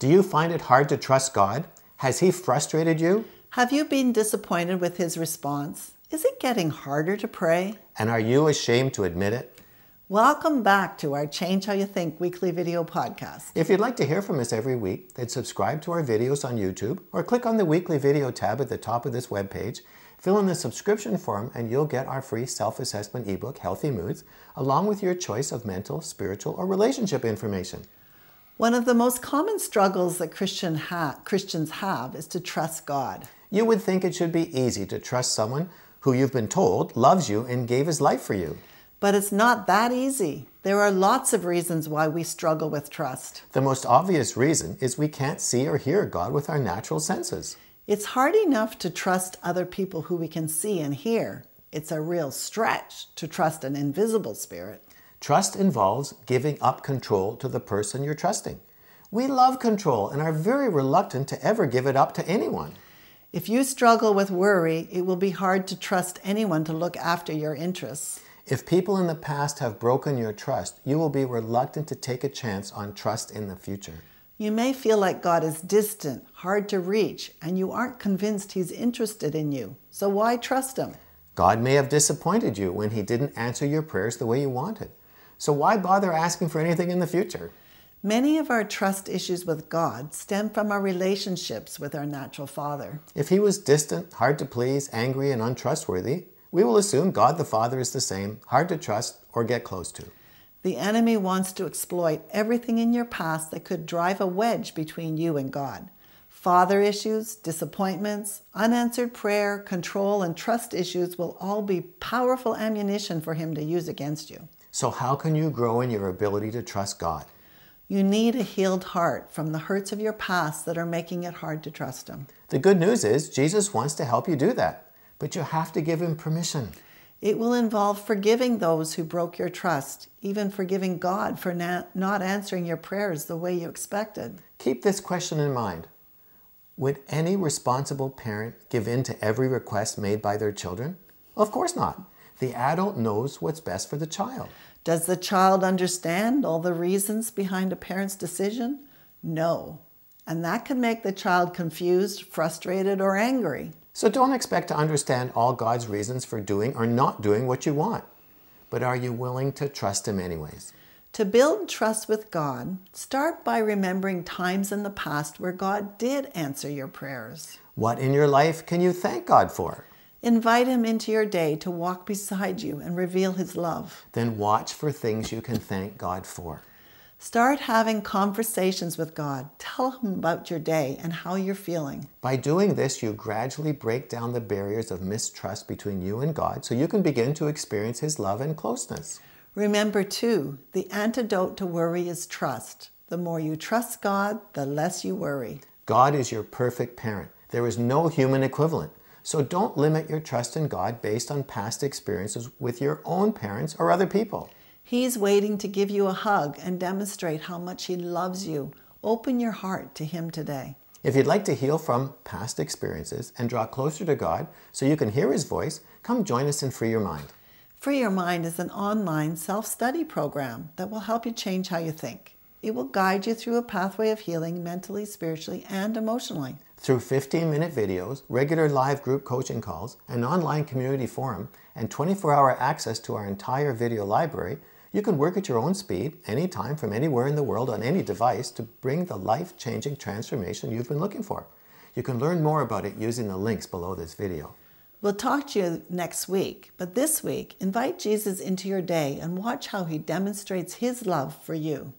Do you find it hard to trust God? Has He frustrated you? Have you been disappointed with his response? Is it getting harder to pray? And are you ashamed to admit it? Welcome back to our Change How You Think weekly video podcast. If you'd like to hear from us every week, then subscribe to our videos on YouTube or click on the weekly video tab at the top of this webpage. Fill in the subscription form and you'll get our free self assessment ebook, Healthy Moods, along with your choice of mental, spiritual, or relationship information. One of the most common struggles that Christian ha- Christians have is to trust God. You would think it should be easy to trust someone who you've been told loves you and gave his life for you. But it's not that easy. There are lots of reasons why we struggle with trust. The most obvious reason is we can't see or hear God with our natural senses. It's hard enough to trust other people who we can see and hear. It's a real stretch to trust an invisible spirit. Trust involves giving up control to the person you're trusting. We love control and are very reluctant to ever give it up to anyone. If you struggle with worry, it will be hard to trust anyone to look after your interests. If people in the past have broken your trust, you will be reluctant to take a chance on trust in the future. You may feel like God is distant, hard to reach, and you aren't convinced He's interested in you. So why trust Him? God may have disappointed you when He didn't answer your prayers the way you wanted. So why bother asking for anything in the future? Many of our trust issues with God stem from our relationships with our natural Father. If He was distant, hard to please, angry, and untrustworthy, we will assume God the Father is the same, hard to trust or get close to. The enemy wants to exploit everything in your past that could drive a wedge between you and God. Father issues, disappointments, unanswered prayer, control, and trust issues will all be powerful ammunition for him to use against you. So, how can you grow in your ability to trust God? You need a healed heart from the hurts of your past that are making it hard to trust Him. The good news is Jesus wants to help you do that, but you have to give Him permission. It will involve forgiving those who broke your trust, even forgiving God for na- not answering your prayers the way you expected. Keep this question in mind Would any responsible parent give in to every request made by their children? Of course not. The adult knows what's best for the child. Does the child understand all the reasons behind a parent's decision? No. And that can make the child confused, frustrated, or angry. So don't expect to understand all God's reasons for doing or not doing what you want. But are you willing to trust Him anyways? To build trust with God, start by remembering times in the past where God did answer your prayers. What in your life can you thank God for? Invite Him into your day to walk beside you and reveal His love. Then watch for things you can thank God for. Start having conversations with God. Tell Him about your day and how you're feeling. By doing this, you gradually break down the barriers of mistrust between you and God so you can begin to experience His love and closeness. Remember, too, the antidote to worry is trust. The more you trust God, the less you worry. God is your perfect parent. There is no human equivalent. So don't limit your trust in God based on past experiences with your own parents or other people. He's waiting to give you a hug and demonstrate how much He loves you. Open your heart to Him today. If you'd like to heal from past experiences and draw closer to God so you can hear His voice, come join us in Free Your Mind. Free Your Mind is an online self study program that will help you change how you think. It will guide you through a pathway of healing mentally, spiritually, and emotionally. Through 15 minute videos, regular live group coaching calls, an online community forum, and 24 hour access to our entire video library, you can work at your own speed, anytime, from anywhere in the world on any device to bring the life changing transformation you've been looking for. You can learn more about it using the links below this video. We'll talk to you next week, but this week, invite Jesus into your day and watch how he demonstrates his love for you.